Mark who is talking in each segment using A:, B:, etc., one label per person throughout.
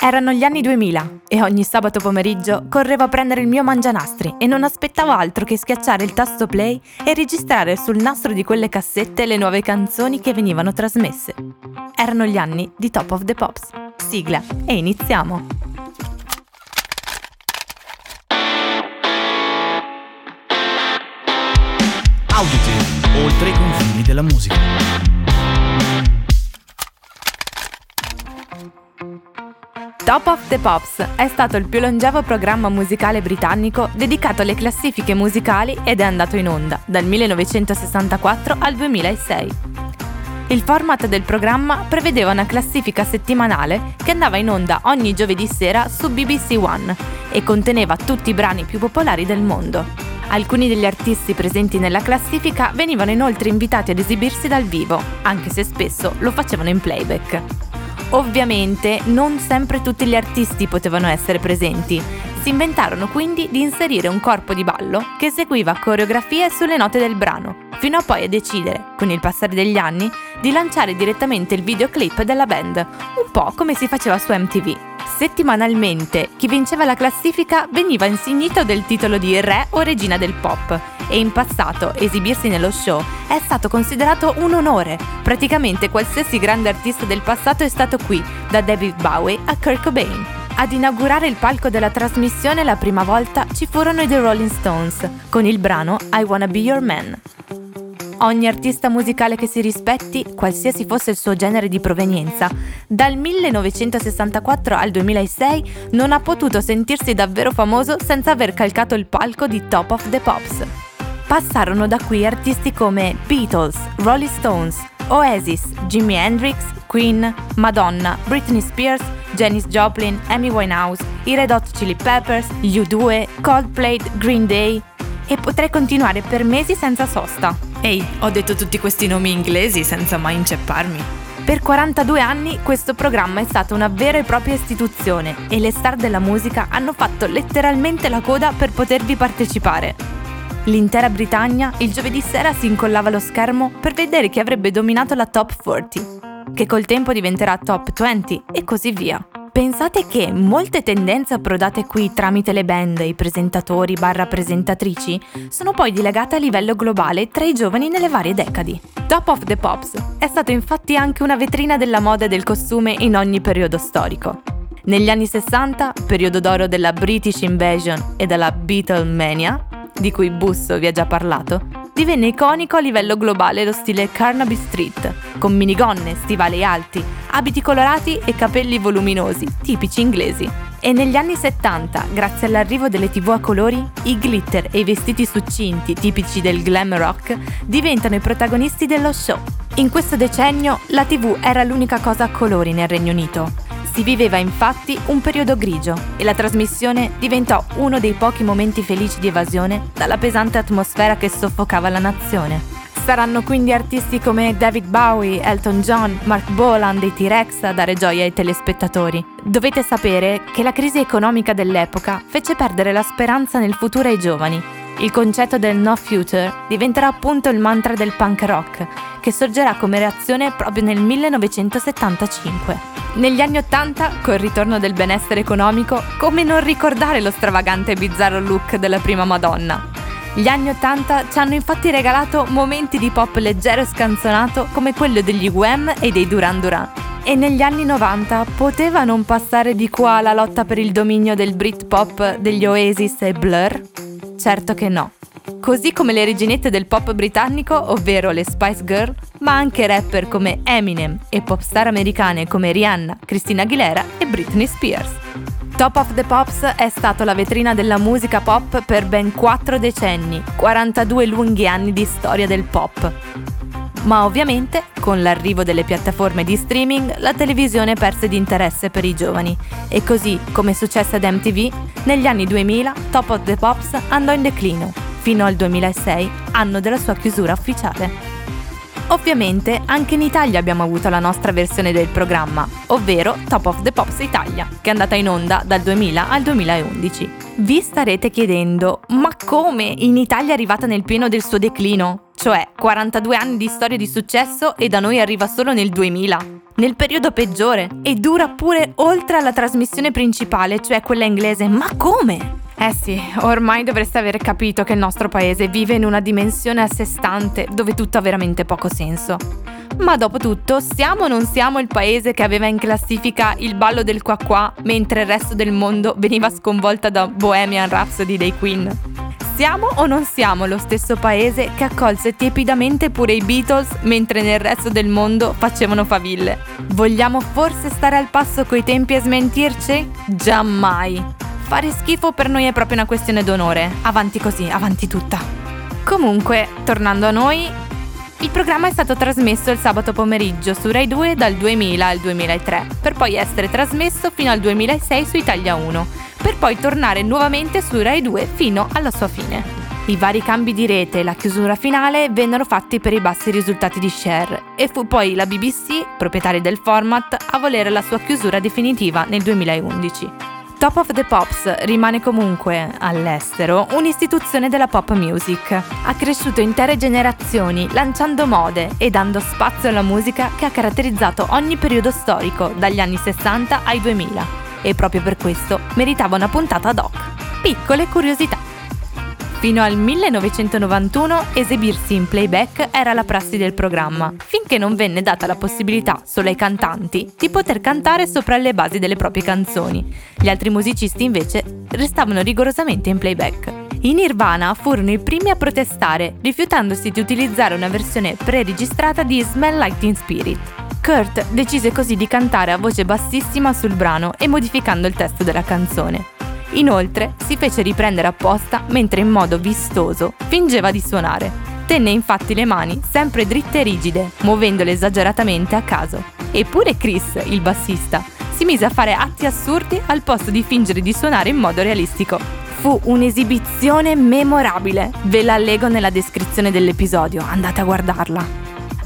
A: Erano gli anni 2000 e ogni sabato pomeriggio correvo a prendere il mio mangianastri e non aspettavo altro che schiacciare il tasto play e registrare sul nastro di quelle cassette le nuove canzoni che venivano trasmesse. Erano gli anni di Top of the Pops. Sigla e iniziamo!
B: Auditive, oltre i confini della musica.
A: Top of the Pops è stato il più longevo programma musicale britannico dedicato alle classifiche musicali ed è andato in onda dal 1964 al 2006. Il format del programma prevedeva una classifica settimanale che andava in onda ogni giovedì sera su BBC One e conteneva tutti i brani più popolari del mondo. Alcuni degli artisti presenti nella classifica venivano inoltre invitati ad esibirsi dal vivo, anche se spesso lo facevano in playback. Ovviamente non sempre tutti gli artisti potevano essere presenti. Si inventarono quindi di inserire un corpo di ballo che eseguiva coreografie sulle note del brano, fino a poi a decidere, con il passare degli anni, di lanciare direttamente il videoclip della band, un po' come si faceva su MTV. Settimanalmente chi vinceva la classifica veniva insignito del titolo di re o regina del pop e in passato esibirsi nello show è stato considerato un onore. Praticamente qualsiasi grande artista del passato è stato qui, da David Bowie a Kurt Cobain. Ad inaugurare il palco della trasmissione la prima volta ci furono i The Rolling Stones con il brano I Wanna Be Your Man. Ogni artista musicale che si rispetti, qualsiasi fosse il suo genere di provenienza, dal 1964 al 2006 non ha potuto sentirsi davvero famoso senza aver calcato il palco di Top of the Pops. Passarono da qui artisti come Beatles, Rolling Stones, Oasis, Jimi Hendrix, Queen, Madonna, Britney Spears, Janis Joplin, Amy Winehouse, i Red Hot Chili Peppers, U2, Coldplay, Green Day e potrei continuare per mesi senza sosta.
C: Ehi, ho detto tutti questi nomi inglesi senza mai incepparmi.
A: Per 42 anni questo programma è stato una vera e propria istituzione e le star della musica hanno fatto letteralmente la coda per potervi partecipare. L'intera Britannia il giovedì sera si incollava allo schermo per vedere chi avrebbe dominato la top 40, che col tempo diventerà top 20 e così via. Pensate che molte tendenze approdate qui tramite le band, i presentatori barra presentatrici, sono poi dilegate a livello globale tra i giovani nelle varie decadi. Top of the Pops è stato infatti anche una vetrina della moda e del costume in ogni periodo storico. Negli anni 60, periodo d'oro della British Invasion e della Beatlemania, di cui Busso vi ha già parlato, divenne iconico a livello globale lo stile Carnaby Street, con minigonne, stivali alti, abiti colorati e capelli voluminosi, tipici inglesi. E negli anni 70, grazie all'arrivo delle tv a colori, i glitter e i vestiti succinti tipici del glam rock diventano i protagonisti dello show. In questo decennio la tv era l'unica cosa a colori nel Regno Unito, si viveva infatti un periodo grigio e la trasmissione diventò uno dei pochi momenti felici di evasione dalla pesante atmosfera che soffocava la nazione. Saranno quindi artisti come David Bowie, Elton John, Mark Boland e T-Rex a dare gioia ai telespettatori. Dovete sapere che la crisi economica dell'epoca fece perdere la speranza nel futuro ai giovani. Il concetto del no future diventerà appunto il mantra del punk rock, che sorgerà come reazione proprio nel 1975. Negli anni Ottanta, col ritorno del benessere economico, come non ricordare lo stravagante e bizzarro look della prima Madonna? Gli anni Ottanta ci hanno infatti regalato momenti di pop leggero e scanzonato come quello degli Wham e dei Duran Duran. E negli anni 90 poteva non passare di qua la lotta per il dominio del Britpop degli Oasis e Blur? Certo che no. Così come le reginette del pop britannico, ovvero le Spice Girl, ma anche rapper come Eminem e popstar americane come Rihanna, Christina Aguilera e Britney Spears. Top of the Pops è stato la vetrina della musica pop per ben 4 decenni, 42 lunghi anni di storia del pop. Ma ovviamente, con l'arrivo delle piattaforme di streaming, la televisione perse di interesse per i giovani e così, come successe ad MTV, negli anni 2000 Top of the Pops andò in declino, fino al 2006, anno della sua chiusura ufficiale. Ovviamente anche in Italia abbiamo avuto la nostra versione del programma, ovvero Top of the Pops Italia, che è andata in onda dal 2000 al 2011. Vi starete chiedendo, ma come in Italia è arrivata nel pieno del suo declino? cioè 42 anni di storia di successo e da noi arriva solo nel 2000, nel periodo peggiore, e dura pure oltre alla trasmissione principale, cioè quella inglese. Ma come? Eh sì, ormai dovreste aver capito che il nostro paese vive in una dimensione a sé stante dove tutto ha veramente poco senso. Ma dopo tutto, siamo o non siamo il paese che aveva in classifica il ballo del qua qua mentre il resto del mondo veniva sconvolta da Bohemian Rhapsody dei Queen? Siamo o non siamo lo stesso paese che accolse tiepidamente pure i Beatles mentre nel resto del mondo facevano faville? Vogliamo forse stare al passo coi tempi e smentirci? Giammai! Fare schifo per noi è proprio una questione d'onore. Avanti così, avanti tutta. Comunque, tornando a noi, il programma è stato trasmesso il sabato pomeriggio su Rai 2 dal 2000 al 2003, per poi essere trasmesso fino al 2006 su Italia 1, per poi tornare nuovamente su Rai 2 fino alla sua fine. I vari cambi di rete e la chiusura finale vennero fatti per i bassi risultati di share e fu poi la BBC, proprietaria del format, a volere la sua chiusura definitiva nel 2011. Top of the Pops rimane comunque, all'estero, un'istituzione della pop music. Ha cresciuto intere generazioni, lanciando mode e dando spazio alla musica che ha caratterizzato ogni periodo storico, dagli anni 60 ai 2000. E proprio per questo meritava una puntata ad hoc. Piccole curiosità. Fino al 1991 esibirsi in playback era la prassi del programma, finché non venne data la possibilità solo ai cantanti di poter cantare sopra le basi delle proprie canzoni. Gli altri musicisti invece restavano rigorosamente in playback. I Nirvana furono i primi a protestare, rifiutandosi di utilizzare una versione pre-registrata di Smell Like Teen Spirit. Kurt decise così di cantare a voce bassissima sul brano e modificando il testo della canzone. Inoltre si fece riprendere apposta mentre in modo vistoso fingeva di suonare. Tenne infatti le mani sempre dritte e rigide, muovendole esageratamente a caso. Eppure Chris, il bassista, si mise a fare atti assurdi al posto di fingere di suonare in modo realistico. Fu un'esibizione memorabile, ve la leggo nella descrizione dell'episodio, andate a guardarla.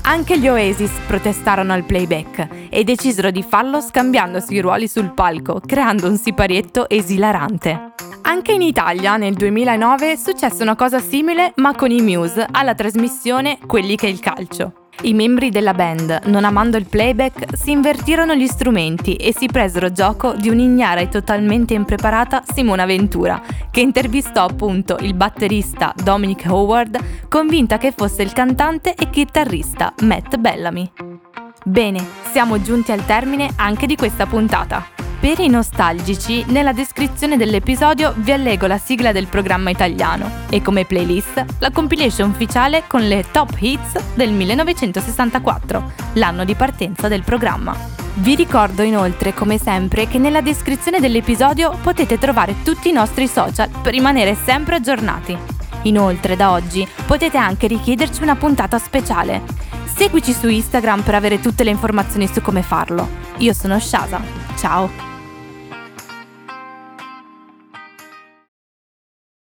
A: Anche gli Oasis protestarono al playback e decisero di farlo scambiandosi i ruoli sul palco, creando un siparietto esilarante. Anche in Italia nel 2009 successe una cosa simile ma con i Muse alla trasmissione Quelli che è il calcio. I membri della band, non amando il playback, si invertirono gli strumenti e si presero gioco di un'ignara e totalmente impreparata Simona Ventura, che intervistò appunto il batterista Dominic Howard, convinta che fosse il cantante e chitarrista Matt Bellamy. Bene, siamo giunti al termine anche di questa puntata. Per i nostalgici, nella descrizione dell'episodio vi allego la sigla del programma italiano e come playlist la compilation ufficiale con le top hits del 1964, l'anno di partenza del programma. Vi ricordo inoltre, come sempre, che nella descrizione dell'episodio potete trovare tutti i nostri social per rimanere sempre aggiornati. Inoltre, da oggi potete anche richiederci una puntata speciale. Seguici su Instagram per avere tutte le informazioni su come farlo. Io sono Shasa. Ciao!